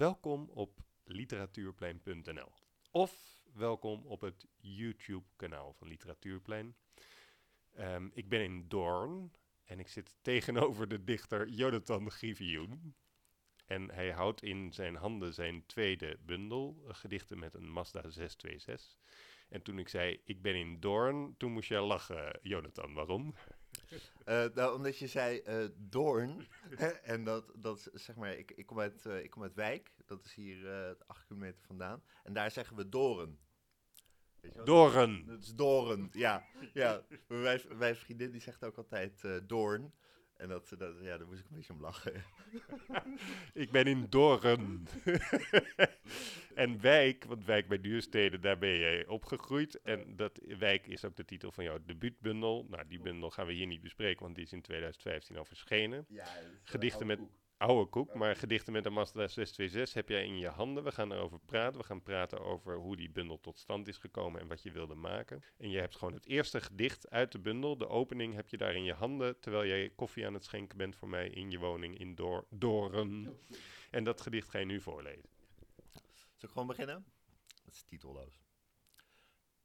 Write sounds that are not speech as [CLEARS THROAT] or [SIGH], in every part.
Welkom op literatuurplein.nl of welkom op het YouTube-kanaal van Literatuurplein. Ehm, ik ben in Doorn en ik zit tegenover de dichter Jonathan Grivioen. En hij houdt in zijn handen zijn tweede bundel, gedichten met een Mazda 626. En toen ik zei, ik ben in Doorn, toen moest jij lachen, Jonathan. Waarom? Uh, nou, omdat je zei uh, Doorn. en dat, dat zeg maar, ik, ik, kom uit, uh, ik kom uit Wijk. Dat is hier acht kilometer vandaan. En daar zeggen we Doren. Doren. Dat is Doren, ja. ja. Mijn, mijn vriendin die zegt ook altijd Doorn. En dat, dat, ja, daar moest ik een beetje om lachen. [LAUGHS] ik ben in Doren. en Wijk, want Wijk bij Duursteden, daar ben je opgegroeid. En dat Wijk is ook de titel van jouw debuutbundel. Nou, die bundel gaan we hier niet bespreken, want die is in 2015 al verschenen. Ja, Gedichten met oude koek, maar gedichten met een Mazda 626 heb jij in je handen. We gaan erover praten. We gaan praten over hoe die bundel tot stand is gekomen en wat je wilde maken. En je hebt gewoon het eerste gedicht uit de bundel, de opening, heb je daar in je handen, terwijl jij koffie aan het schenken bent voor mij in je woning in Door Doren. En dat gedicht ga je nu voorlezen. Zal ik gewoon beginnen? Dat is titelloos.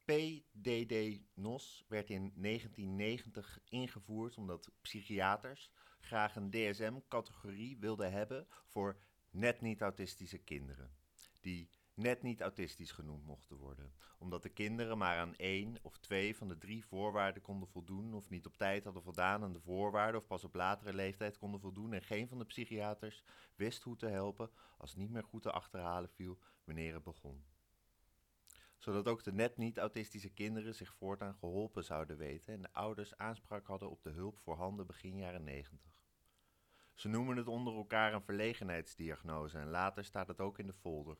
PDD NOS werd in 1990 ingevoerd omdat psychiaters graag een DSM-categorie wilden hebben voor net niet autistische kinderen. Die net niet autistisch genoemd mochten worden, omdat de kinderen maar aan één of twee van de drie voorwaarden konden voldoen of niet op tijd hadden voldaan aan de voorwaarden of pas op latere leeftijd konden voldoen en geen van de psychiaters wist hoe te helpen als niet meer goed te achterhalen viel wanneer het begon zodat ook de net niet autistische kinderen zich voortaan geholpen zouden weten en de ouders aanspraak hadden op de hulp voorhanden begin jaren 90. Ze noemen het onder elkaar een verlegenheidsdiagnose en later staat het ook in de folder.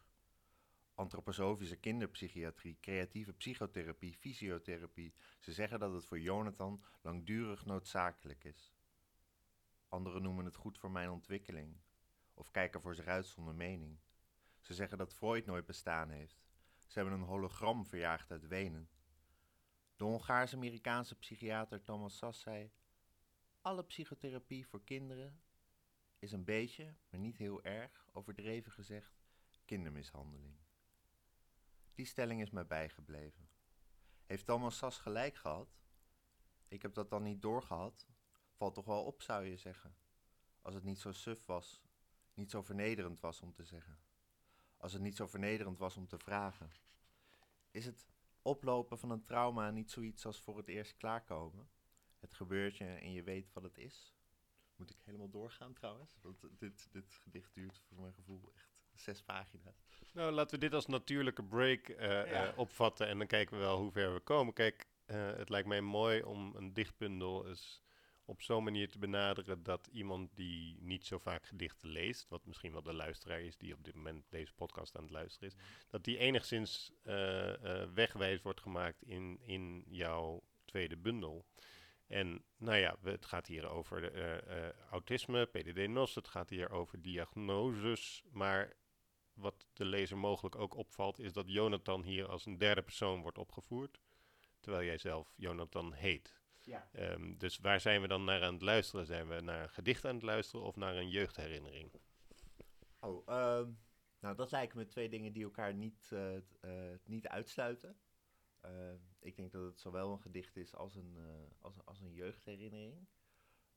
Antroposofische kinderpsychiatrie, creatieve psychotherapie, fysiotherapie. Ze zeggen dat het voor Jonathan langdurig noodzakelijk is. Anderen noemen het goed voor mijn ontwikkeling of kijken voor zich uit zonder mening. Ze zeggen dat Freud nooit bestaan heeft. Ze hebben een hologram verjaagd uit Wenen. De Hongaars-Amerikaanse psychiater Thomas Sass zei: Alle psychotherapie voor kinderen is een beetje, maar niet heel erg, overdreven gezegd, kindermishandeling. Die stelling is mij bijgebleven. Heeft Thomas Sass gelijk gehad? Ik heb dat dan niet doorgehad. Valt toch wel op, zou je zeggen. Als het niet zo suf was, niet zo vernederend was om te zeggen als het niet zo vernederend was om te vragen. Is het oplopen van een trauma niet zoiets als voor het eerst klaarkomen? Het gebeurt je en je weet wat het is? Moet ik helemaal doorgaan trouwens? Want dit, dit gedicht duurt voor mijn gevoel echt zes pagina's. Nou, laten we dit als natuurlijke break uh, opvatten en dan kijken we wel hoe ver we komen. Kijk, uh, het lijkt mij mooi om een dichtbundel eens op zo'n manier te benaderen dat iemand die niet zo vaak gedichten leest, wat misschien wel de luisteraar is die op dit moment deze podcast aan het luisteren is, dat die enigszins uh, uh, wegwijs wordt gemaakt in, in jouw tweede bundel. En nou ja, het gaat hier over uh, autisme, PDD-NOS, het gaat hier over diagnoses, maar wat de lezer mogelijk ook opvalt, is dat Jonathan hier als een derde persoon wordt opgevoerd, terwijl jij zelf Jonathan heet. Ja. Um, dus waar zijn we dan naar aan het luisteren? Zijn we naar een gedicht aan het luisteren of naar een jeugdherinnering? Oh, um, nou dat lijken me twee dingen die elkaar niet, uh, uh, niet uitsluiten. Uh, ik denk dat het zowel een gedicht is als een, als, als een jeugdherinnering.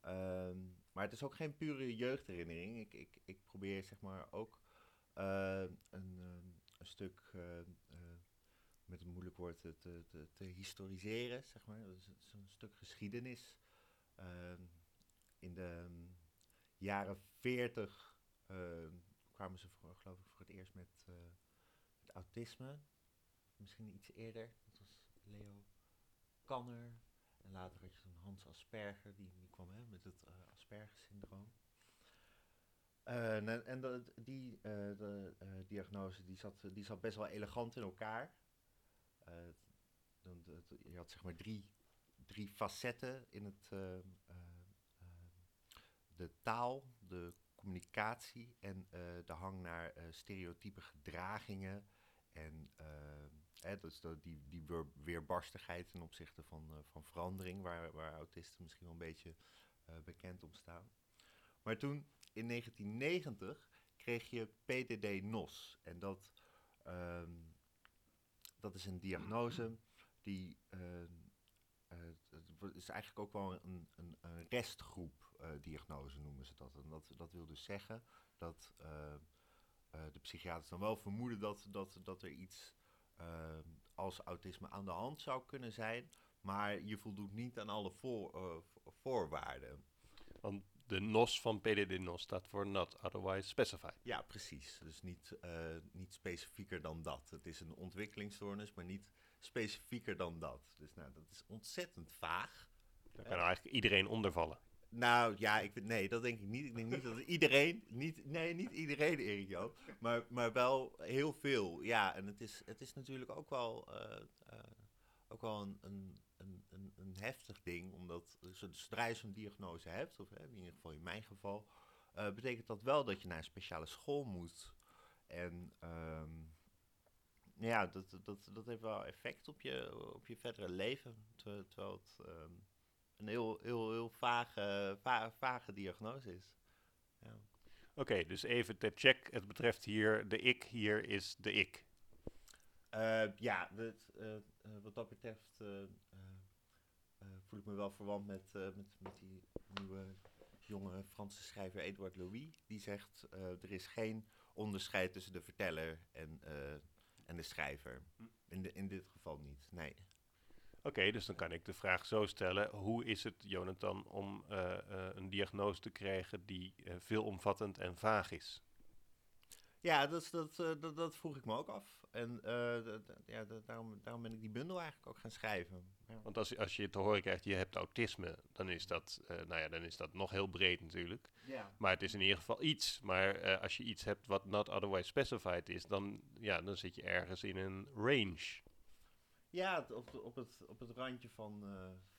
Um, maar het is ook geen pure jeugdherinnering. Ik, ik, ik probeer zeg maar ook een, een stuk met een moeilijk woord te, te, te, historiseren, zeg maar. Dat is zo'n stuk geschiedenis. Uh, in de um, jaren 40 uh, kwamen ze voor, geloof ik voor het eerst met, uh, met autisme. Misschien iets eerder. Dat was Leo Kanner. En later had je zo'n Hans Asperger, die, die kwam hè, met het Asperger-syndroom. en, en die de, diagnose die zat, die zat best wel elegant in elkaar. Dan, je had zeg maar drie, drie facetten in het, uh, uh, de taal, de communicatie en de hang naar stereotype gedragingen en hè, dus de, die, die weerbarstigheid ten opzichte van, van verandering, waar, waar autisten misschien wel een beetje bekend om staan. Maar toen, in 1990, kreeg je PDD-NOS. En dat, ehm, dat is een diagnose die ehm, eh, het is eigenlijk ook wel een, een, een restgroep eh, noemen ze dat. En dat, dat wil dus zeggen dat eh, eh, de psychiaters dan wel vermoeden dat, dat, dat er iets als autisme aan de hand zou kunnen zijn, maar je voldoet niet aan alle voor, eh, vo- voorwaarden. Want de NOS van PDD-NOS staat voor Not Otherwise Specified. Ja, precies. Dus niet, eh, niet specifieker dan dat. Het is een ontwikkelingsstoornis, maar niet specifieker dan dat. Dus nou, dat is ontzettend vaag. Daar kan eigenlijk iedereen onder vallen. Nou ja, ik, nee, dat denk ik niet. Ik denk niet dat iedereen, niet, nee, niet iedereen, Erik Joop, maar, maar wel heel veel. Ja, en het is, het is natuurlijk ook wel, eh, eh, ook wel een, een, een, heftig ding, omdat zo- zodra je zo'n diagnose hebt, of hè, in ieder geval in mijn geval, eh, betekent dat wel dat je naar een speciale school moet. En ehm, ja, dat, dat, dat heeft wel effect op je, op je verdere leven, ter- terwijl het... ehm, een heel, heel, heel vage, va- vage diagnose is. Ja. Oké, dus even ter check. Het betreft hier de ik, hier is de ik. Eh, ja, het, eh, wat dat betreft voel ik me wel verwant met, eh, met, met die nieuwe jonge Franse schrijver Edouard Louis. Die zegt, eh, er is geen onderscheid tussen de verteller en, eh, en de schrijver. In, de, in dit geval niet, nee. Oké, dus dan kan ik de vraag zo stellen. Hoe is het, Jonathan, om een diagnose te krijgen die veelomvattend en vaag is? Ja, dat, eh, dat, dat vroeg ik me ook af. En eh, ja, daarom, daarom ben ik die bundel eigenlijk ook gaan schrijven. Ja. Want als, als je te horen krijgt, je hebt autisme, dan is dat, eh, nou ja, dan is dat nog heel breed natuurlijk. Ja. Maar het is in ieder geval iets. Maar als je iets hebt wat not otherwise specified is, dan, ja, dan zit je ergens in een range. Ja, op, op, het, op het randje van,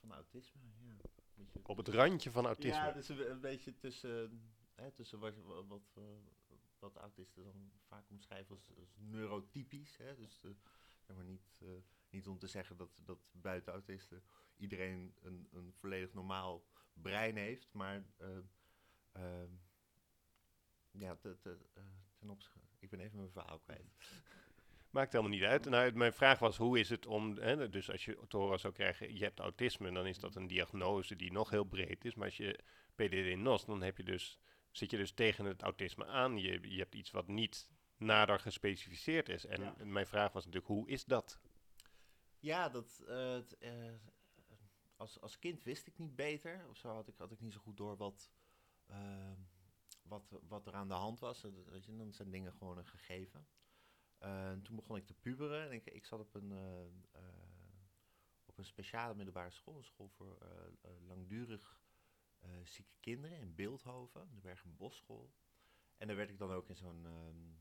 van autisme. Ja. Beetje- Op het randje van autisme. Ja, dus een, een beetje tussen, hè, tussen wat, wat, wat, wat autisten dan vaak omschrijven als, als neurotypisch. Hè? Dus eh, maar niet, eh, niet om te zeggen dat, dat buiten autisten iedereen een, een volledig normaal brein heeft, maar eh, ehm, ja, te, te, eh, ten opzichte. Ik ben even mijn verhaal kwijt. [LAUGHS] Maakt helemaal niet uit. Nou, mijn vraag was, hoe is het om... Hè, dus als je te horen zou krijgen, je hebt autisme, dan is dat een diagnose die nog heel breed is. Maar als je PDD-NOS, dan heb je dus, zit je dus tegen het autisme aan. Je, je hebt iets wat niet nader gespecificeerd is. En Ja. mijn vraag was natuurlijk, hoe is dat? Ja, dat, eh, eh, als, als kind wist ik niet beter. Of zo had ik, had ik niet zo goed door wat, ehm, wat, wat er aan de hand was. Dat- Weet je, dan zijn dingen gewoon een gegeven. Eh, en toen begon ik te puberen. En ik, ik zat op een, eh, eh, op een speciale middelbare school. Een school voor eh, eh, langdurig eh, zieke kinderen in Beeldhoven. De Bergen-Bosschool. En daar werd ik dan ook in zo'n... ehm,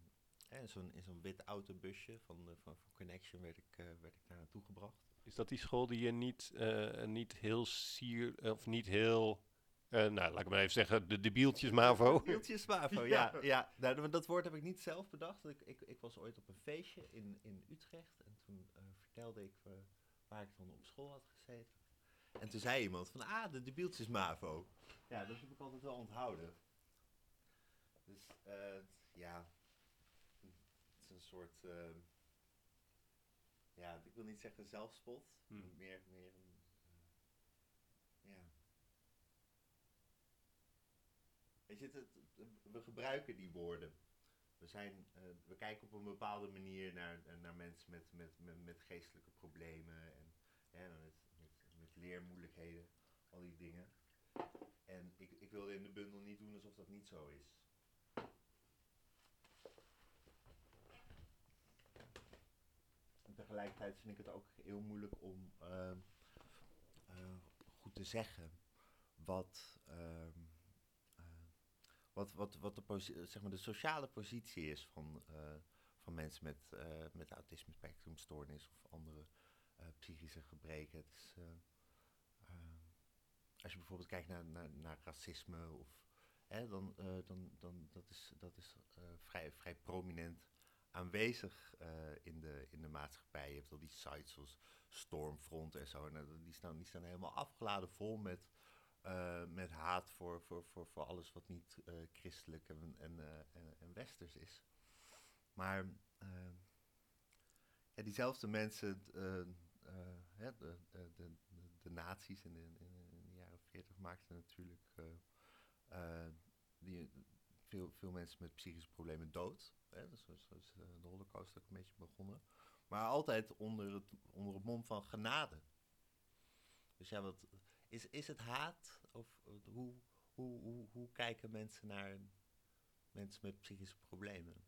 in zo'n, in zo'n wit autobusje van, de- van, van Connection werd ik, eh, werd ik daar naartoe gebracht. Is dat die school die je niet, eh, niet heel sier... of niet heel... eh, nou, laat ik maar even zeggen, de debieltjes MAVO. [LAUGHS] Wieltjes Mavo, Ja. [LAUGHS] ja. ja. Nou, dat- woord heb ik niet zelf bedacht. Ik, ik, ik was ooit op een feestje in, in Utrecht en toen eh, vertelde ik eh, waar ik dan op school had gezeten. En toen zei iemand van, ah, de debieltjes Mavo. Ja, dat heb ik altijd wel onthouden. Dus, eh, ja, het is een soort, eh, ja, ik wil niet zeggen zelfspot, Hmm. meer, meer een, eh, ja. Weet je, het, we gebruiken die woorden. We, zijn, eh, we kijken op een bepaalde manier naar, naar mensen met, met, met, met geestelijke problemen en met leermoeilijkheden, al die dingen. En ik, ik wilde in de bundel niet doen alsof dat niet zo is. Tegelijkertijd vind ik het ook heel moeilijk om ehm, eh, goed te zeggen wat, ehm, eh, wat, wat, wat de, zeg maar de sociale positie is van, eh, van mensen met, met autisme spectrumstoornis of andere psychische gebreken. Het is, als je bijvoorbeeld kijkt naar, naar, naar racisme of hè, dan, eh, dan, dan dat is dat is eh, vrij, vrij prominent aanwezig eh, in, de, in de maatschappij. Je hebt al die sites zoals Stormfront en zo. En, die, staan, die staan helemaal afgeladen vol met met haat voor, voor, voor, voor alles wat niet christelijk en, en, en, en westers is. Maar ja, diezelfde mensen, de, de, de, de, nazi's in de, 40 maakten natuurlijk eh, eh, die, veel, veel mensen met psychische problemen dood. Hè? Dus eh, de holocaust ook een beetje begonnen. Maar altijd onder het, onder het mom van genade. Dus ja, wat, is, is het haat? Of hoe, hoe, hoe, hoe kijken mensen naar mensen met psychische problemen?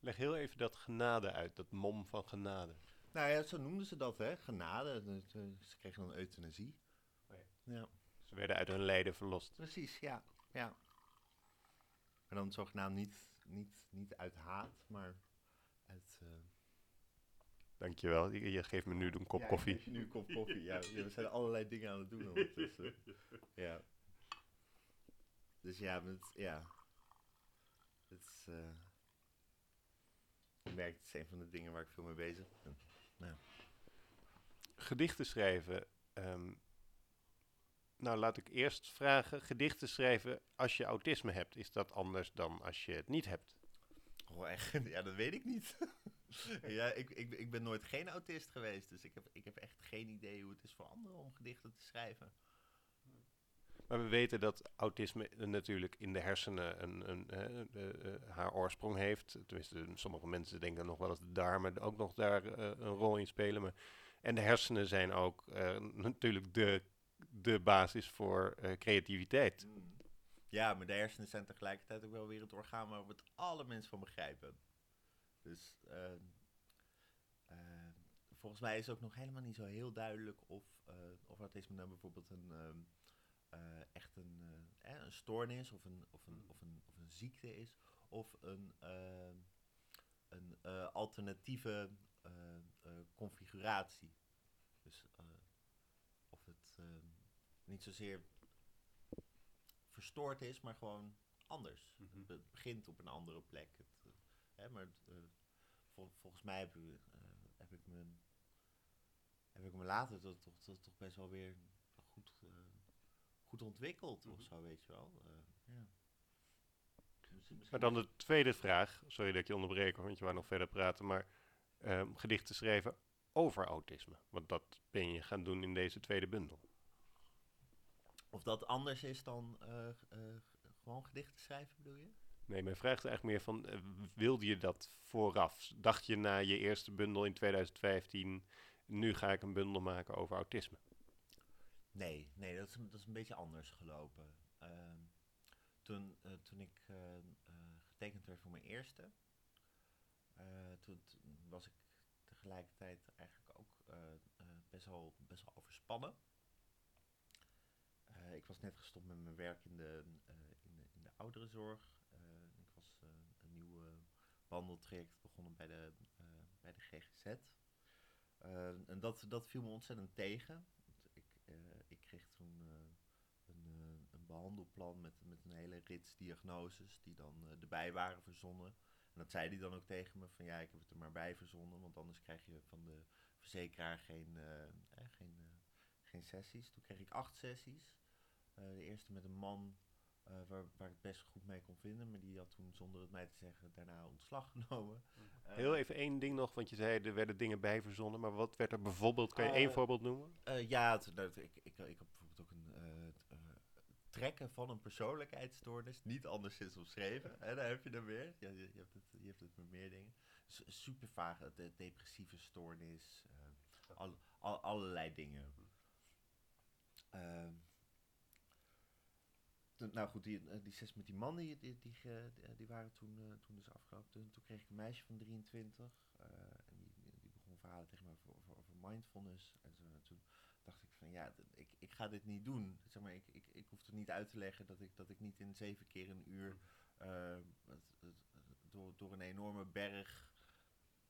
Leg heel even dat genade uit, dat mom van genade. Nou ja, zo noemden ze dat, hè? Genade. Ze kregen dan euthanasie. Oh ja. Werden uit hun lijden verlost. Precies, ja. ja. En dan zogenaamd niet, niet, niet uit haat, maar uit... eh, Dankjewel, je, je geeft me nu een kop ja, koffie. nu een kop koffie, ja. Ja, We [LAUGHS] zijn allerlei dingen aan het doen ondertussen. Ja. Dus ja, met, ja. Het is... eh, ik merk, het is een van de dingen waar ik veel mee bezig ben. Gedichten schrijven. ehm, nou, laat ik eerst vragen. Gedichten schrijven als je autisme hebt, is dat anders dan als je het niet hebt? Oh, echt? [LAUGHS] Ja, dat weet ik niet. [LAUGHS] ja, ik, ik, ik ben nooit geen autist geweest, dus ik heb, ik heb echt geen idee hoe het is voor anderen om gedichten te schrijven. Maar we weten dat autisme natuurlijk in de hersenen een, een, eh, eh, haar oorsprong heeft. Tenminste, sommige mensen denken nog wel eens de darmen ook nog daar eh, een rol in spelen. Maar, en de hersenen zijn ook natuurlijk de, de basis voor eh, creativiteit. Ja, maar de hersenen zijn tegelijkertijd ook wel weer het orgaan waar we het alle mensen van begrijpen. Dus eh, eh, volgens mij is ook nog helemaal niet zo heel duidelijk of, eh of autisme nou bijvoorbeeld een, ehm, eh, echt een, eh, een stoornis of een, of, een, of, een, of een ziekte is. Of een, ehm, een alternatieve configuratie. Dus of het ehm, niet zozeer verstoord is, maar gewoon anders. Mhm. Het be- begint op een andere plek. Het, eh, hè, maar het, eh, vol- volgens mij heb, ik, eh, heb, ik me, heb ik me later toch, toch, best wel weer goed, goed ontwikkeld of Mhm. zo, weet je wel. Eh, ja. Misschien- misschien- Maar dan de tweede vraag. Sorry dat ik je onderbreek, want je wou nog verder praten. Maar ehm, gedichten schrijven over autisme. Want dat ben je gaan doen in deze tweede bundel. Of dat anders is dan eh, eh, gewoon gedichten schrijven, bedoel je? Nee, mijn vraag is eigenlijk meer van, eh, wilde je dat vooraf? Dacht je na je eerste bundel in 2015, nu ga ik een bundel maken over autisme? Nee, nee dat, is, een- dat is een beetje anders gelopen. Ehm, toen, toen ik getekend werd voor mijn eerste, toen, was ik tegelijkertijd eigenlijk ook best, wel, best wel overspannen. Ik was net gestopt met mijn werk in de, eh, in de, in de ouderenzorg. Eh, ik was eh, een nieuw wandeltraject begonnen bij de, bij de GGZ. En dat, dat viel me ontzettend tegen. Ik, ik kreeg toen een, een behandelplan met, met een hele rits diagnoses die dan erbij waren verzonnen. En dat zei hij dan ook tegen me van ja, ik heb het er maar bij verzonnen, want anders krijg je van de verzekeraar geen, geen, geen sessies. Toen kreeg ik acht sessies. Eh, de eerste met een man eh, waar, waar ik het best goed mee kon vinden, maar die had toen zonder het mij te zeggen daarna ontslag [LAUGHS] genomen. Eh, Heel even één ding nog, want je zei er werden dingen bij verzonnen. Maar wat werd er bijvoorbeeld, kan je één voorbeeld noemen? Eh, ja, het- het- ik, ik, ik had bijvoorbeeld ook een eh, t- eh, trekken van een persoonlijkheidsstoornis. Niet anders is omschreven. Hè, daar heb je dan weer. Ja, je, je hebt het, je hebt het met meer dingen. S- super vaag. De depressieve stoornis. eh, al, al, allerlei dingen. Nou goed, die, eh, die zes met die man, die, die, die, ge- die, die waren toen, eh, toen dus afgelopen. Toen, toen kreeg ik een meisje van 23. eh, en die, die begon verhalen tegen me over, over, over mindfulness. En zo, toen dacht ik van ja, ik, ik ga dit niet doen. Zeg maar, ik, ik, ik hoef er niet uit te leggen dat ik, dat ik niet in zeven keer een uur eh, het, het, door, door een enorme berg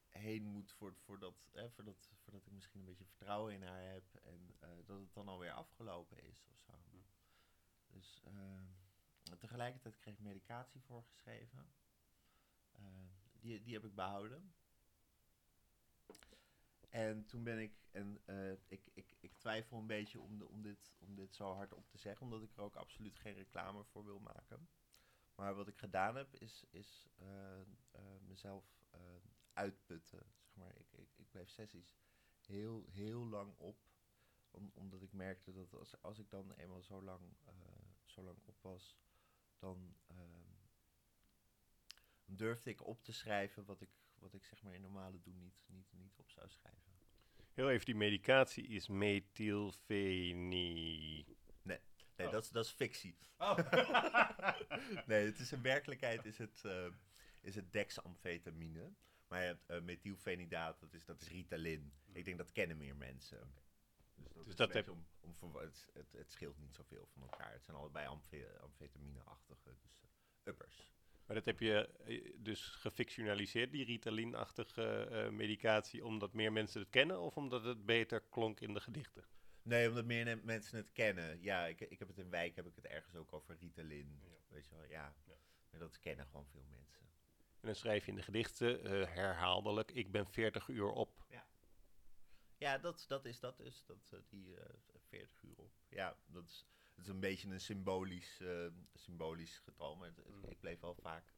heen moet voor, voordat, hè, voordat, voordat ik misschien een beetje vertrouwen in haar heb. En eh, dat het dan alweer afgelopen is of zo. Dus eh, tegelijkertijd kreeg ik medicatie voorgeschreven. Eh, die, die heb ik behouden. En toen ben ik, en eh, ik, ik, ik twijfel een beetje om, de, om, dit, om dit zo hard op te zeggen, omdat ik er ook absoluut geen reclame voor wil maken. Maar wat ik gedaan heb, is, is eh, eh, mezelf uitputten. Zeg maar. ik, ik, ik bleef sessies heel, heel lang op. Om, omdat ik merkte dat als, als ik dan eenmaal zo lang, zo lang op was, dan ehm, durfde ik op te schrijven wat ik, wat ik zeg maar in normale doen niet, niet, niet op zou schrijven. Heel even, die medicatie is methylfeni. Nee, Oh. dat, is, dat is fictie. [LAUGHS] nee, het is in werkelijkheid is het, eh, is het dexamfetamine. Maar je hebt eh, methylfenidaat, dat is, dat is Ritalin. Ik denk dat kennen meer mensen. Dus dat, Dus dat heb- om, het, het, het scheelt niet zoveel van elkaar. Het zijn allebei amfe- amfetamine-achtige, dus eh, uppers. Maar dat heb je eh, dus gefictionaliseerd, die Ritalin-achtige eh, medicatie, omdat meer mensen het kennen of omdat het beter klonk in de gedichten? Nee, omdat meer mensen het kennen. Ja, ik, ik heb het in wijk, heb ik het ergens ook over Ritalin. Ja. Weet je wel, ja. Ja. Maar dat kennen gewoon veel mensen. En dan schrijf je in de gedichten eh, herhaaldelijk, ik ben 40 uur op. Ja, dat, dat is dat dus. Dat, eh, die eh 40 uur op. Ja, dat is, dat is een beetje een symbolisch, eh, symbolisch getal. Maar het- het- Mm. ik bleef wel vaak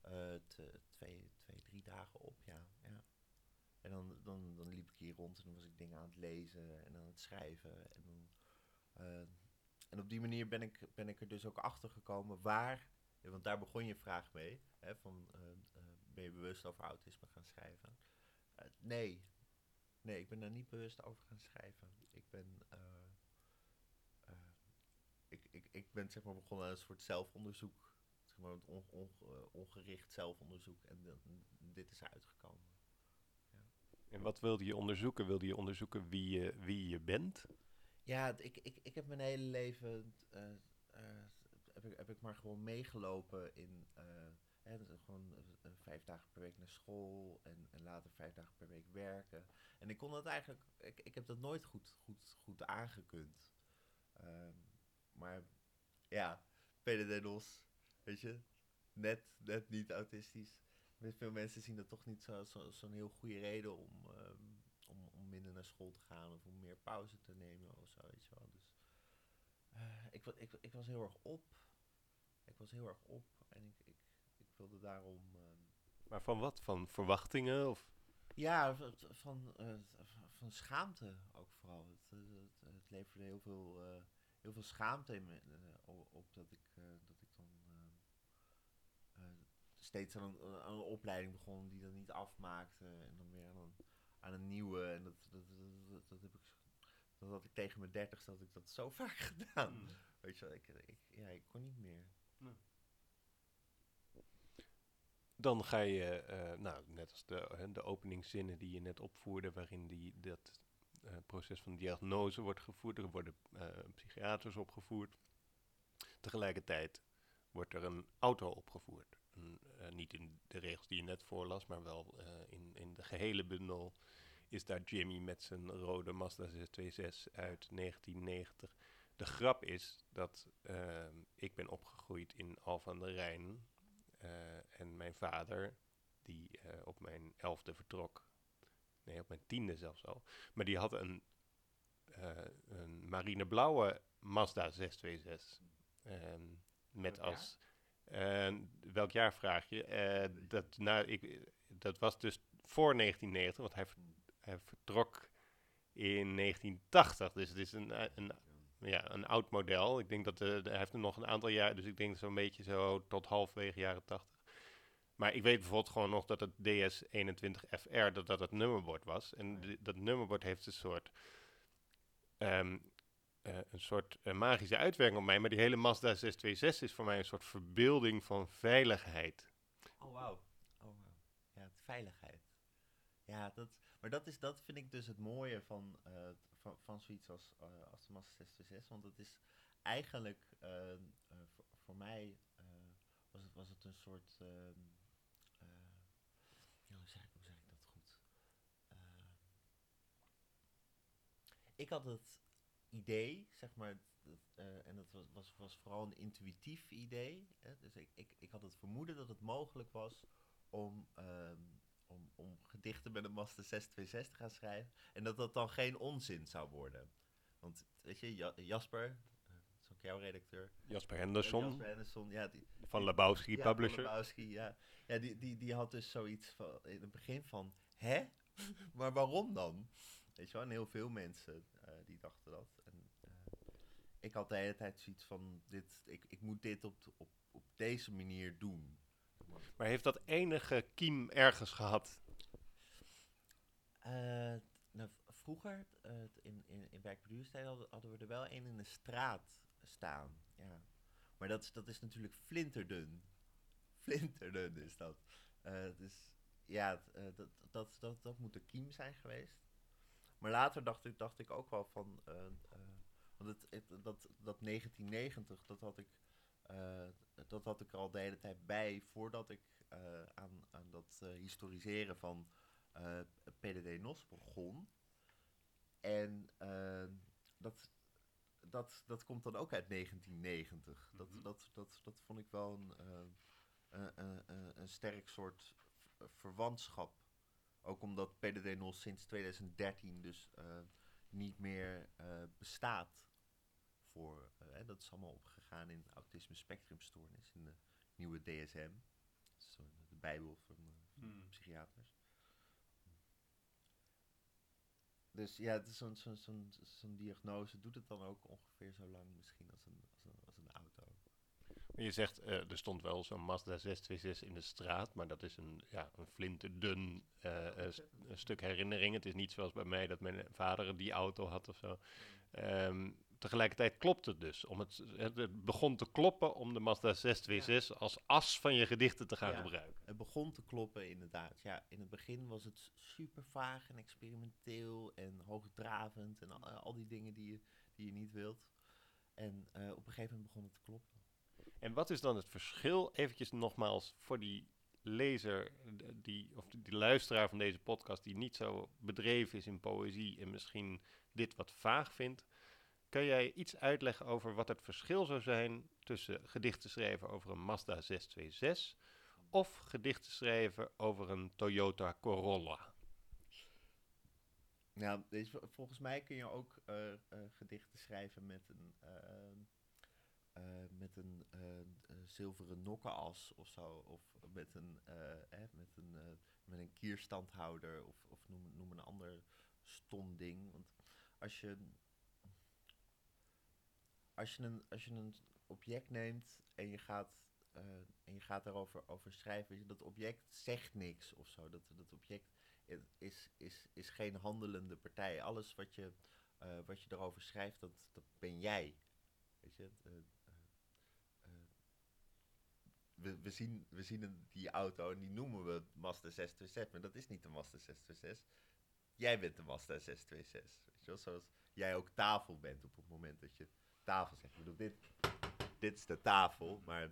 eh, twee, twee, drie dagen op. Ja, ja. En dan, dan, dan liep ik hier rond en dan was ik dingen aan het lezen en aan het schrijven. En, dan, eh, en op die manier ben ik, ben ik er dus ook achter gekomen waar. ja, Want daar begon je vraag mee. Hè, van, eh, eh, ben je bewust over autisme gaan schrijven? Eh, nee, Nee, ik ben daar niet bewust over gaan schrijven. Ik ben, eh, eh, ik, ik, ik ben zeg maar begonnen aan een soort zelfonderzoek. Zeg maar het on, on- eh, ongericht zelfonderzoek. En dan- dit is eruit gekomen. En wat wilde je onderzoeken? Wilde je onderzoeken wie je, wie je bent? Ja, ik, ik, ik heb mijn hele leven heb, ik, heb ik maar gewoon meegelopen in eh, hè, dus gewoon eh, eh, vijf dagen per week naar school en, en later vijf dagen per week werken. En ik kon dat eigenlijk, ik, ik heb dat nooit goed, goed, goed aangekund. Ehm, maar ja, PDD-NOS, weet je, net, net niet autistisch. Veel mensen zien dat toch niet zo'n zo, zo'n heel goede reden om, ehm, om, om minder naar school te gaan of om meer pauze te nemen of zo, weet je wel. Dus eh, ik, ik, ik was heel erg op. Ik was heel erg op en ik wilde daarom... ehm, Maar van wat? Van verwachtingen? Of? ja, van, eh, van schaamte ook vooral. Het, eh, het, het leverde heel veel, eh, heel veel schaamte in me, op dat ik, dat ik dan steeds aan een, aan een opleiding begon die dan niet afmaakte. En dan weer aan een, aan een nieuwe. En dat, dat, dat, dat, dat heb ik, dat had ik tegen mijn dertigste had ik dat zo [LAUGHS] vaak gedaan. Weet je wel, ik, ik, ja, ik kon niet meer. Dan ga je, eh, nou, net als de, de openingszinnen die je net opvoerde, waarin die, dat eh, proces van diagnose wordt gevoerd, er worden eh, psychiaters opgevoerd. Tegelijkertijd wordt er een auto opgevoerd. Niet in de regels die je net voorlas, maar wel in, in de gehele bundel is daar Jimmy met zijn rode Mazda 626 uit 1990. De grap is dat ik ben opgegroeid in Alphen aan de Rijn. Eh, en mijn vader, die eh, op mijn elfde vertrok, nee, op mijn tiende zelfs al, maar die had een, eh, een marineblauwe Mazda 626. ehm, met Welk als. eh, welk jaar vraag je? Dat, nou, ik, dat was dus voor 1990, want hij, hij vertrok in 1980. Dus het is een, een, ja, een oud model. Ik denk dat eh, hij heeft er nog een aantal jaar, dus ik denk zo'n beetje zo tot halfwege jaren 80. Maar ik weet bijvoorbeeld gewoon nog dat het DS21FR, dat dat het nummerbord was. En dat nummerbord heeft een soort, ehm, eh, een soort eh, magische uitwerking op mij. Maar die hele Mazda 626 is voor mij een soort verbeelding van veiligheid. Oh, wauw. Oh, wauw. Ja, veiligheid. Ja, dat, maar dat, is, dat vind ik dus het mooie van, eh, van, van zoiets als, eh, als de Mazda 626. Want het is eigenlijk, eh, eh, voor, voor mij eh, was, het, was het een soort... ehm, eh, ja, hoe, zeg, ik- dat goed? Ehm, ik had het idee, zeg maar, dat, en dat was, was, was vooral een intuïtief idee. Hè? Dus ik, ik, ik had het vermoeden dat het mogelijk was om, ehm, om, om ge- gedichten met een Mazda 626 gaan schrijven. En dat dat dan geen onzin zou worden. Want weet je, Ja- Jasper, eh, dat is ook jouw redacteur. Jasper Henderson Jasper Henderson, ja, die, van Lebowski ja, Publisher. Van Lebowski, ja. Ja, die, die, die had dus zoiets van, in het begin van, hè? [LAUGHS] maar waarom dan? Weet je wel, en heel veel mensen eh, die dachten dat. En, eh, ik had de hele tijd zoiets van, dit, ik, ik moet dit op, op, op deze manier doen. Maar heeft dat enige kiem ergens gehad? Eh, nou, vroeger, eh, in, in, in hadden, we er wel een in de straat staan. Ja. Maar dat, is- dat is natuurlijk flinterdun. Flinterdun is dat. Eh, dus ja, dat, dat, dat, moet de kiem zijn geweest. Maar later dacht ik, dacht ik ook wel van... want het- dat, dat 1990, dat had ik... eh, dat had ik er al de hele tijd bij voordat ik eh, aan, aan dat eh, historiseren van eh PDD NOS begon. En dat, dat, dat komt dan ook uit 1990. Dat, Mhm. dat, dat, dat vond ik wel een, eh, een, een, sterk soort verwantschap. Ook omdat PDD NOS sinds 2013 dus niet meer bestaat. Voor, hè, dat is allemaal opgegaan in autisme spectrumstoornis, in de nieuwe DSM. Dat is zo de bijbel van eh, Hmm. psychiaters. Dus ja, het is zo'n zo'n zo'n zo'n diagnose doet het dan ook ongeveer zo lang misschien als een, als een, als een auto. Je zegt, eh, er stond wel zo'n Mazda 626 in de straat, maar dat is een, ja, een flinterdun st- een stuk herinnering. Het is niet zoals bij mij dat mijn vader die auto had of zo. Ehm, tegelijkertijd klopt het dus. Om het, het begon te kloppen om de Mazda 626 als as van je gedichten te gaan Ja. gebruiken. Het begon te kloppen inderdaad. Ja, in het begin was het super vaag en experimenteel en hoogdravend en al, al die dingen die je, die je niet wilt. En eh, op een gegeven moment begon het te kloppen. En wat is dan het verschil, eventjes nogmaals, voor die lezer, die, of die luisteraar van deze podcast, die niet zo bedreven is in poëzie en misschien dit wat vaag vindt, kan jij iets uitleggen over wat het verschil zou zijn tussen gedichten schrijven over een Mazda 626 of gedichten schrijven over een Toyota Corolla? Nou, je, volgens mij kun je ook eh, eh, gedichten schrijven met een, eh, met een zilveren nokkenas of zo. Of met een, eh, met een, met een kierstandhouder of, of noem, noem een ander stom ding. Want als je, als je, een, als je een object neemt en je gaat, eh, en je gaat daarover over schrijven, dat object zegt niks of zo. Dat, dat object is, is, is geen handelende partij. Alles wat je, eh, wat je erover schrijft, dat, dat ben jij. Weet je? eh, we, we zien, we zien die auto en die noemen we Mazda 626, maar dat is niet de Mazda 626. Jij bent de Mazda 626. Weet je? Zoals jij ook tafel bent op het moment dat je tafel zegt. Ik bedoel, dit, dit is de tafel, maar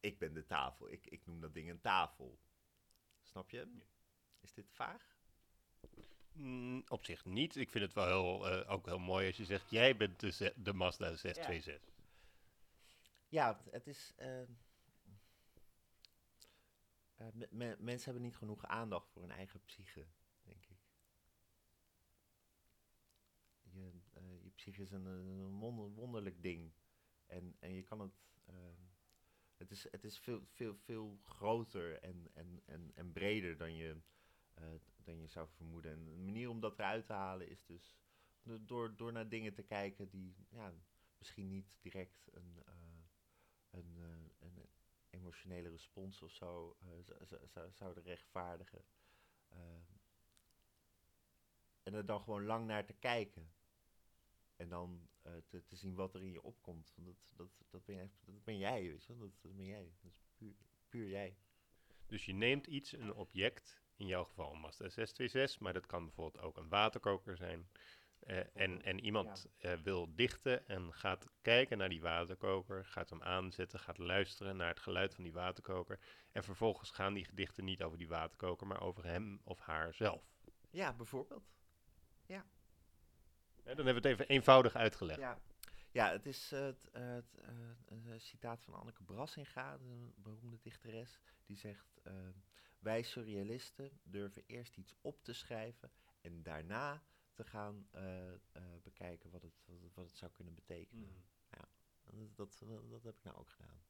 ik ben de tafel. Ik, ik noem dat ding een tafel. Snap je? Is dit vaag? Mm, op zich niet. Ik vind het wel heel, eh, ook heel mooi als je zegt, jij bent de, de Mazda 626. Ja, het- het is. eh, eh, me- me- mensen hebben niet genoeg aandacht voor hun eigen psyche, denk ik. Je, psyche is een, een wonder- wonderlijk ding. En, en je kan het. eh, het is, het is veel, veel, veel groter en, en, en, en breder dan je, eh, dan je zou vermoeden. En een manier om dat eruit te halen is dus do- door, door naar dingen te kijken die ja, misschien niet direct een, eh, een, eh, een emotionele respons of zo zou- zou- zou- zouden rechtvaardigen. Ehm, en er dan gewoon lang naar te kijken. En dan eh, te, te zien wat er in je opkomt. Want dat, dat, dat, ben, jij, dat ben jij, weet je wel. Dat, dat ben jij. Dat is puur, puur jij. Dus je neemt iets, een object, in jouw geval een Mazda 626, maar dat kan bijvoorbeeld ook een waterkoker zijn. Eh, en, en iemand eh, wil dichten en gaat kijken naar die waterkoker, gaat hem aanzetten, gaat luisteren naar het geluid van die waterkoker. En vervolgens gaan die gedichten niet over die waterkoker, maar over hem of haar zelf. Ja, bijvoorbeeld. Hè, dan hebben we het even eenvoudig uitgelegd. Ja, ja het is eh, het, eh, het, eh, een eh, citaat van Anneke Brassinga, een beroemde dichteres. Die zegt, wij surrealisten durven eerst iets op te schrijven en daarna te gaan eh, eh, bekijken wat het, wat, het, wat het zou kunnen betekenen. Dat, dat, dat, dat heb ik nou ook gedaan.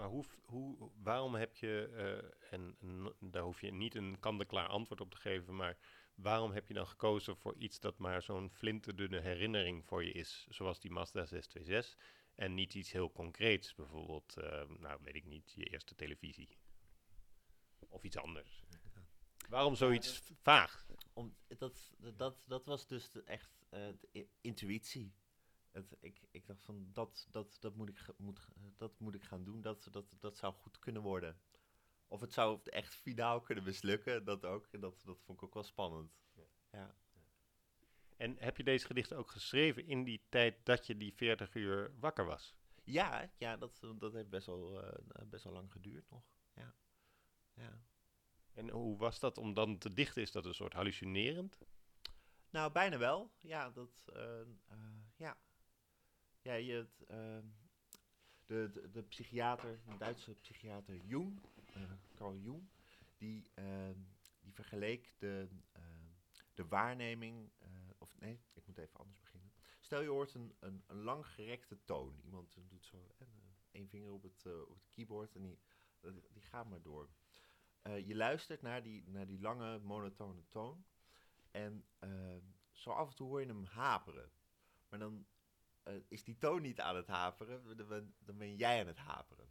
Maar hoe, hoe, waarom heb je, eh, en, en daar hoef je niet een kant-en-klaar antwoord op te geven, maar waarom heb je dan gekozen voor iets dat maar zo'n flinterdunne herinnering voor je is, zoals die Mazda 626, en niet iets heel concreets, bijvoorbeeld, eh, nou weet ik niet, je eerste televisie? Of iets anders. Waarom zoiets vaag? Om, dat, dat, dat was dus de, echt eh, de intuïtie. Het, ik, ik dacht van, dat, dat, dat, moet ik, moet, dat moet ik gaan doen, dat, dat, dat zou goed kunnen worden. Of het zou echt finaal kunnen mislukken, dat ook. En dat, dat vond ik ook wel spannend. Ja. En heb je deze gedichten ook geschreven in die tijd dat je die 40 uur wakker was? Ja, ja dat, dat heeft best wel, eh, best wel lang geduurd nog. Ja. ja. En hoe was dat om dan te dichten? Is dat een soort hallucinerend? Nou, bijna wel. Ja, dat, eh, eh, ja. Ja, je, het, ehm, de, de, psychiater, de Duitse psychiater Jung, eh, Carl Jung, die, ehm, die vergeleek de, ehm, de waarneming, eh, of nee, ik moet even anders beginnen. Stel je hoort een, een, een langgerekte toon. Iemand doet zo eh, één vinger op het, op het keyboard en die, die gaat maar door. Je luistert naar die, naar die lange monotone toon. En zo af en toe hoor je hem haperen. Maar dan eh, is die toon niet aan het haperen, dan ben, dan ben jij aan het haperen.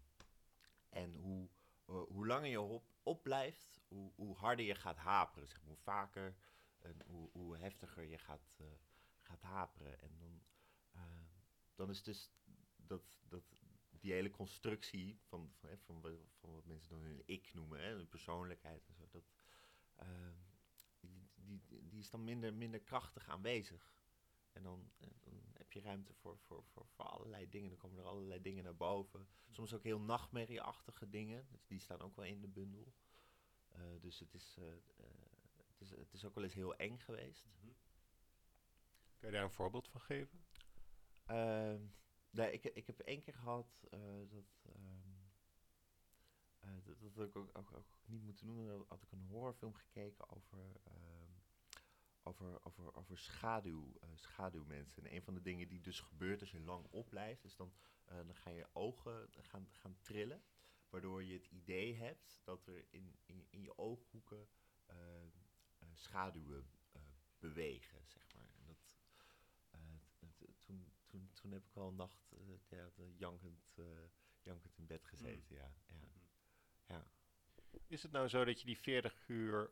En hoe, eh, hoe langer je op, blijft, hoe, hoe harder je gaat haperen. Zeg maar, hoe vaker en hoe, hoe heftiger je gaat, eh, gaat haperen. En dan, dan is dus dat, dat, die hele constructie van, van, van, wa- van wat mensen dan hun ik noemen, hè, hun persoonlijkheid en zo, dat, die, die, die is dan minder, minder krachtig aanwezig. En dan heb je ruimte voor, voor, voor, voor allerlei dingen. Dan komen er allerlei dingen naar boven. Soms ook heel nachtmerrieachtige dingen. Dus die staan ook wel in de bundel. Eh, dus het is, eh, eh, het, is, het is ook wel eens heel eng geweest. Kun je daar een voorbeeld van geven? Ehm, nee, ik, ik heb één keer gehad eh, dat, ehm, eh, dat. Dat had ik ook, ook, ook niet moeten. Dan had ik een horrorfilm gekeken over. Over, over, over schaduw, eh, schaduwmensen. En een van de dingen die dus gebeurt als je lang opblijft, is dan, eh, dan gaan je ogen gaan, gaan trillen. Waardoor je het idee hebt dat er in, in, in je ooghoeken eh, schaduwen bewegen, zeg maar. En dat, toen, toen, toen heb ik wel een nacht ja, jankend, jankend in bed gezeten, ja. ja. ja. Is het nou zo dat je die 40 uur,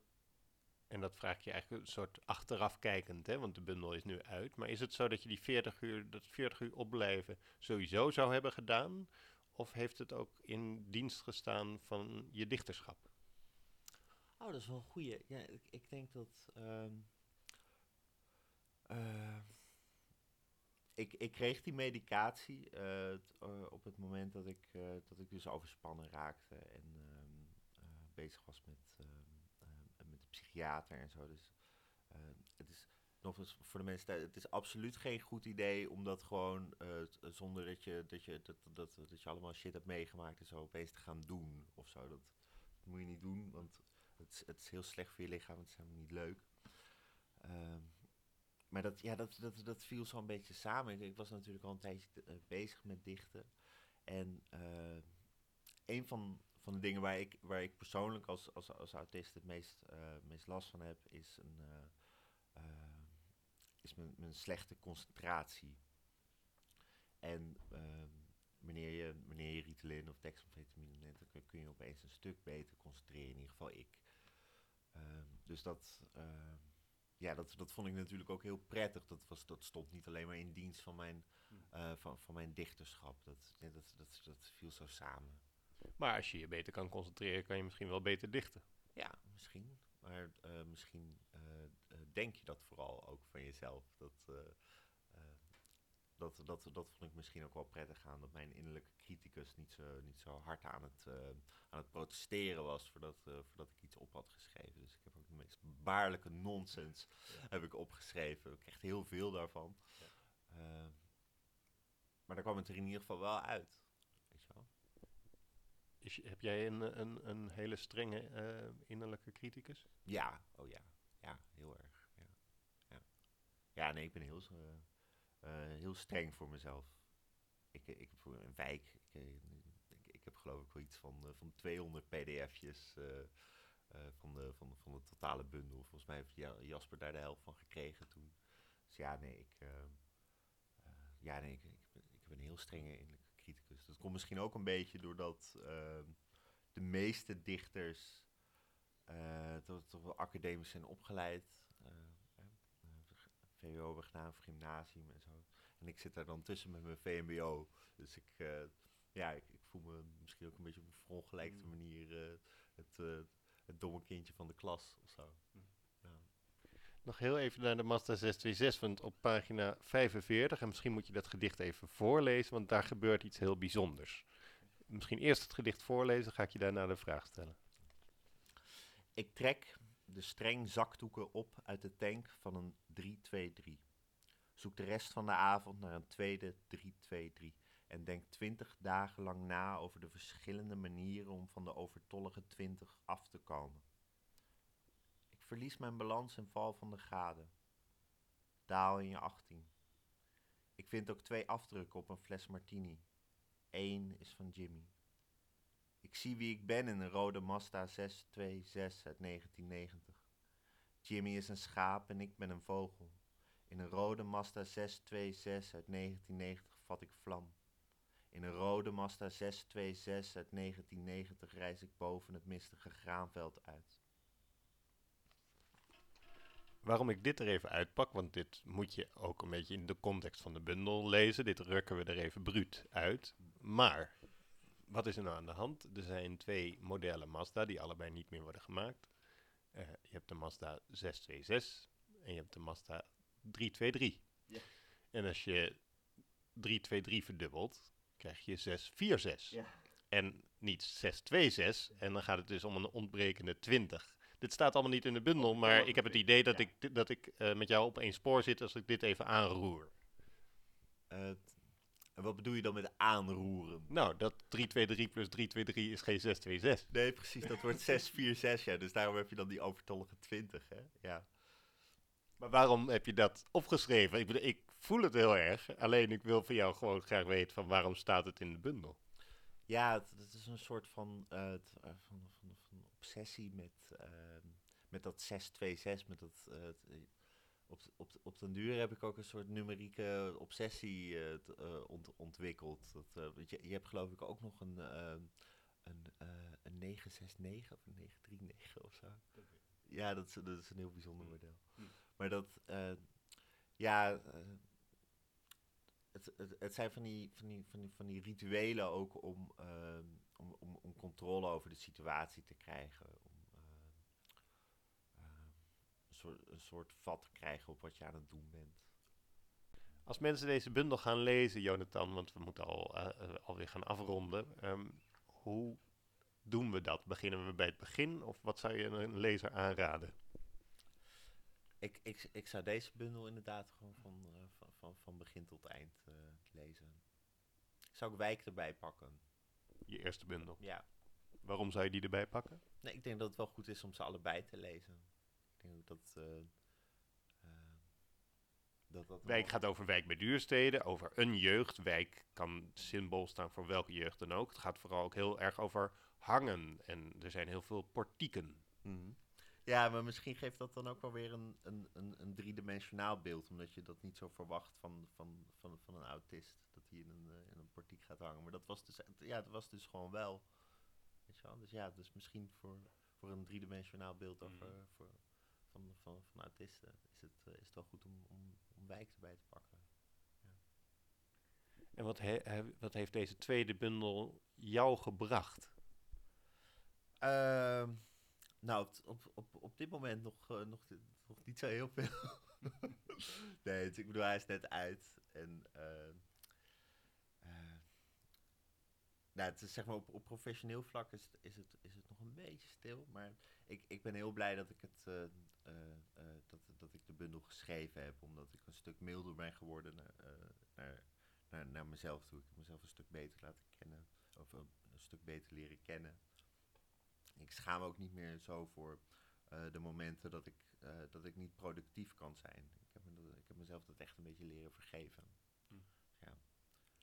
en dat vraag je eigenlijk een soort achteraf kijkend, hè, want de bundel is nu uit, maar is het zo dat je die 40 uur, dat 40 uur opblijven sowieso zou hebben gedaan? Of heeft het ook in dienst gestaan van je dichterschap? Oh, dat is wel een goeie. Ja, ik, ik denk dat... ehm, eh, ik, ik kreeg die medicatie eh, eh, op het moment dat ik, dat ik dus overspannen raakte en ehm, eh, bezig was met, ehm, eh, met de psychiater en zo. Dus eh, het is nog eens voor de mensen het is absoluut geen goed idee om dat gewoon eh, t- zonder dat je, dat, je, dat, dat, dat je allemaal shit hebt meegemaakt en zo opeens te gaan doen of zo. Dat, moet je niet doen, want het het is heel slecht voor je lichaam, het is helemaal niet leuk. Ehm, maar dat, ja, dat, dat, dat viel zo'n beetje samen. Ik, was natuurlijk al een tijdje eh, bezig met dichten. En eh, een van, van de dingen waar ik, waar ik persoonlijk als, als, als autist het meest, eh, meest last van heb, is, een, eh, eh, is mijn, mijn slechte concentratie. En ehm, wanneer, je, wanneer je Ritalin of dexamfetamine neemt, dan kun, je opeens een stuk beter concentreren. In ieder geval ik. Ehm, dus dat, ehm, ja, dat, dat vond ik natuurlijk ook heel prettig. Dat, was, dat stond niet alleen maar in dienst van mijn, eh, van, van mijn dichterschap. Dat, dat, dat, dat viel zo samen. Maar als je je beter kan concentreren, kan je misschien wel beter dichten. Ja, misschien. Maar eh, misschien eh, eh, denk je dat vooral ook van jezelf. Dat, dat, dat, dat vond ik misschien ook wel prettig aan. Dat mijn innerlijke criticus niet zo, niet zo hard aan het, aan het protesteren was voordat, voordat ik iets op had geschreven. Dus ik heb ook de meest baarlijke nonsens heb ik opgeschreven. Ik echt heel veel daarvan. Maar daar kwam het er in ieder geval wel uit. Heb jij een, een, een hele strenge eh, innerlijke criticus? Ja, oh ja. Ja, heel erg. Ja, ja. ja nee, ik ben heel, eh, eh, heel streng voor mezelf. Ik, ik heb voor een wijk, ik, ik, heb geloof ik wel iets van, van 200 pdf'jes van, de, van, van de totale bundel. Volgens mij heeft Ja- Jasper daar de helft van gekregen toen. Dus ja, nee, ik, ja, nee, ik, ik, ben, ik ben een heel strenge innerlijke Dat komt misschien ook een beetje doordat eh, de meeste dichters eh, toch, toch wel academisch zijn opgeleid. eh, eh, eh, VWO hebben gedaan, of gymnasium en zo. En ik zit daar dan tussen met mijn VMBO. Dus ik, ja, ik, ik voel me misschien ook een beetje op een verongelijkte Mm. manier het, het domme kindje van de klas of zo. Ja. Nog heel even naar de Mazda 626, want op pagina 45, en misschien moet je dat gedicht even voorlezen, want daar gebeurt iets heel bijzonders. Misschien eerst het gedicht voorlezen, ga ik je daarna de vraag stellen. Ik trek de streng zakdoeken op uit de tank van een 323. Zoek de rest van de avond naar een tweede 323 en denk twintig dagen lang na over de verschillende manieren om van de overtollige 20 af te komen. Verlies mijn balans en val van de gade. Daal in je 18. Ik vind ook twee afdrukken op een fles martini. Eén is van Jimmy. Ik zie wie ik ben in een rode Mazda 626 uit 1990. Jimmy is een schaap en ik ben een vogel. In een rode Mazda 626 uit 1990 vat ik vlam. In een rode Mazda 626 uit 1990 reis ik boven het mistige graanveld uit. Waarom ik dit er even uitpak, want dit moet je ook een beetje in de context van de bundel lezen. Dit rukken we er even bruut uit. Maar, wat is er nou aan de hand? Er zijn twee modellen Mazda die allebei niet meer worden gemaakt. Eh, je hebt de Mazda 626 en je hebt de Mazda 323. Ja. En als je 323 verdubbelt, krijg je 646. En niet 626. En dan gaat het dus om een ontbrekende 20. Dit staat allemaal niet in de bundel, maar ik heb het idee dat ik, dat ik eh, met jou op één spoor zit als ik dit even aanroer. Eh, t- en wat bedoel je dan met aanroeren? Nou, dat 323 plus 323 is geen 626. Nee, precies, dat wordt [LAUGHS] 646, ja. Dus daarom heb je dan die overtollige 20, hè? Ja. Maar waarom heb je dat opgeschreven? Ik, bedoel, ik voel het heel erg, alleen ik wil van jou gewoon graag weten van waarom staat het in de bundel. Ja, het, het is een soort van, eh, eh, van, van, van obsessie met, ehm, met dat 626, met dat... eh, eh, op, op, op den duur heb ik ook een soort numerieke obsessie eh, ont- ontwikkeld. Dat, je, je hebt geloof ik ook nog een, ehm, een, een 969 of een 939 of zo. Ja, dat is, dat is een heel bijzonder model. Hmm. Maar dat, ja, het, het, het zijn van die, van, die, van, die, van die rituelen ook om, ehm, om, om, om controle over de situatie te krijgen. Om ehm, ehm, een, soort, een soort vat te krijgen op wat je aan het doen bent. Als mensen deze bundel gaan lezen, Jonathan, want we moeten al, eh, eh, alweer gaan afronden. ehm, hoe doen we dat? Beginnen we bij het begin of wat zou je een lezer aanraden? Ik, ik, ik zou deze bundel inderdaad gewoon van, eh, van, van, van begin tot eind eh, lezen. Zou ik Wijk erbij pakken? Je eerste bundel. Ja. Waarom zou je die erbij pakken? Nee, ik denk dat het wel goed is om ze allebei te lezen. Ik denk dat... eh, eh, dat, dat Wijk gaat over wijk bij duursteden, over een jeugd. Wijk kan symbool staan voor welke jeugd dan ook. Het gaat vooral ook heel erg over hangen. En er zijn heel veel portieken. Mhm. Ja, maar misschien geeft dat dan ook wel weer een, een, een, een driedimensionaal beeld. Omdat je dat niet zo verwacht van, van, van, van een autist. Dat hij in een, eh, in een portiek gaat hangen. Maar dat was dus, ja, dat was dus gewoon wel. Weet je wel? Dus ja, dus misschien voor, voor een driedimensionaal beeld over, Mhm. voor, van, van, van autisten is het, eh, is het wel goed om, om, om wijk erbij te pakken. En wat, he- he- wat heeft deze tweede bundel jou gebracht? Ehm, nou, op, op, op, op dit moment nog, eh, nog, nog niet zo heel veel. [LAUGHS] nee, het- ik bedoel, hij is net uit. En eh, eh, nou, het is zeg maar op, op professioneel vlak is het, is, het, is het nog een beetje stil. Maar ik, ik ben heel blij dat ik, het, eh, eh, eh, dat, dat ik de bundel geschreven heb. Omdat ik een stuk milder ben geworden naar, naar, naar, naar mezelf toe. Ik heb mezelf een stuk beter laten kennen. Of een stuk beter leren kennen. Ik schaam me ook niet meer zo voor de momenten dat ik, dat ik niet productief kan zijn. Ik heb, me dat- ik heb mezelf dat echt een beetje leren vergeven. Hm. Ja.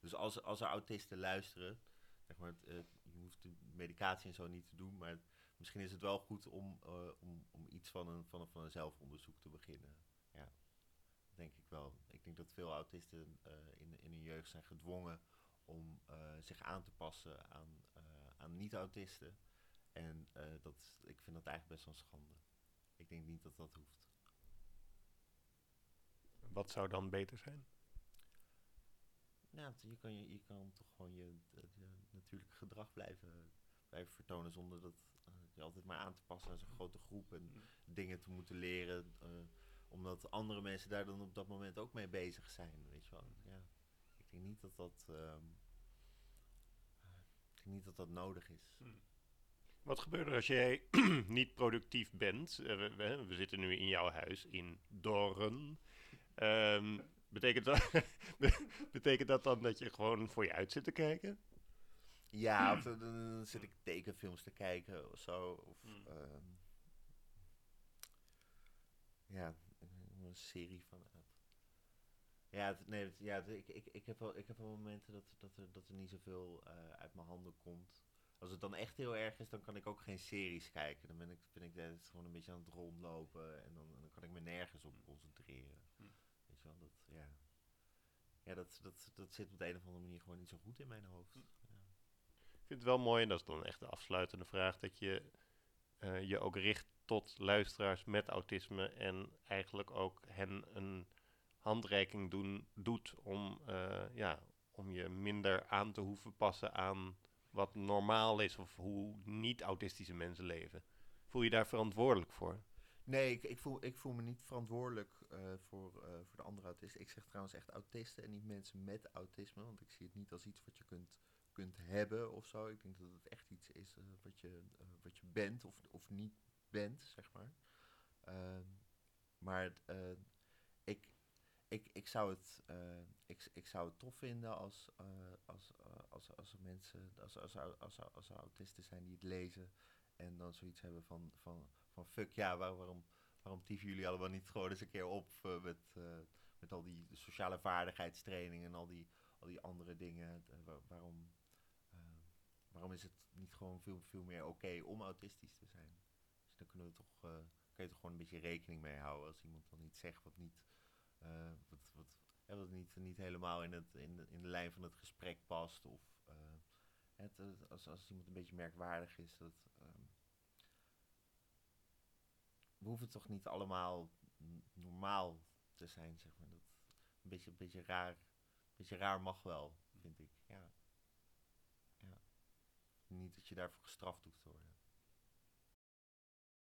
Dus als, als er autisten luisteren, zeg maar, het, je hoeft de medicatie en zo niet te doen, maar misschien is het wel goed om, eh, om, om iets van een, van, een, van een zelfonderzoek te beginnen. Ja, denk ik wel. Ik denk dat veel autisten eh, in, in hun jeugd zijn gedwongen om eh, zich aan te passen aan, aan niet-autisten. En dat, ik vind dat eigenlijk best wel een schande. Ik denk niet dat dat hoeft. Wat zou dan beter zijn? Nou, je kan, je, je kan toch gewoon je, je, je natuurlijke gedrag blijven, blijven vertonen zonder dat eh, je altijd maar aan te passen aan zo'n grote groep en dingen te moeten leren. eh, omdat andere mensen daar dan op dat moment ook mee bezig zijn, weet je wel. Ja, ik denk niet dat dat, ehm, ik denk niet dat dat nodig is. Wat gebeurt er als jij [CLEARS THROAT] niet productief bent? Eh, we, we- we zitten nu in jouw huis in Doorn. Ehm, betekent, dat, [LAUGHS] betekent dat dan dat je gewoon voor je uit zit te kijken? Ja, of dan, dan zit ik tekenfilms te kijken of zo. Of, Hmm. ehm, ja, een serie van. Ja, het- nee, het- ja het- ik, ik, ik, heb wel, ik heb wel momenten dat, dat, er, dat er niet zoveel eh, uit mijn handen komt. Als het dan echt heel erg is, dan kan ik ook geen series kijken. Dan ben ik, ben ik gewoon een beetje aan het rondlopen en dan, dan kan ik me nergens op concentreren. Hmm. Weet je wel, dat, ja. Ja, dat, dat, dat zit op de een of andere manier gewoon niet zo goed in mijn hoofd. Ja. Ik vind het wel mooi, en dat is dan echt de afsluitende vraag, dat je eh, je ook richt tot luisteraars met autisme en eigenlijk ook hen een handreiking doen, doet om, eh, ja, om je minder aan te hoeven passen aan wat normaal is of hoe niet-autistische mensen leven. Voel je daar verantwoordelijk voor? Nee, ik, ik, voel, ik voel me niet verantwoordelijk eh, voor, voor de andere autisten. Ik zeg trouwens echt autisten en niet mensen met autisme. Want ik zie het niet als iets wat je kunt, kunt hebben of zo. Ik denk dat het echt iets is eh, wat, je, eh, wat je bent of, of niet bent, zeg maar. Ehm, maar eh, ik, ik, ik, zou het, ik, ik zou het tof vinden als, als, als, als mensen, als, als, als, als, autisten zijn die het lezen en dan zoiets hebben van, van, van fuck ja, waar- waarom, waarom tieven jullie allemaal niet gewoon eens een keer op met, met al die sociale vaardigheidstraining en al die, al die andere dingen. Wa- waarom, waarom is het niet gewoon veel, veel meer oké om autistisch te zijn? Dus dan kunnen we toch, eh, kun je toch gewoon een beetje rekening mee houden als iemand dan iets zegt wat niet, eh, wat, wat, wat niet, niet helemaal in, het, in, de, in de lijn van het gesprek past. Of eh, het, als, als iemand een beetje merkwaardig is. Dat, ehm, we hoeven toch niet allemaal normaal te zijn, zeg maar. Dat, een, beetje, een beetje raar. Een beetje raar mag wel, vind ik. Ja. Niet dat je daarvoor gestraft hoeft te worden.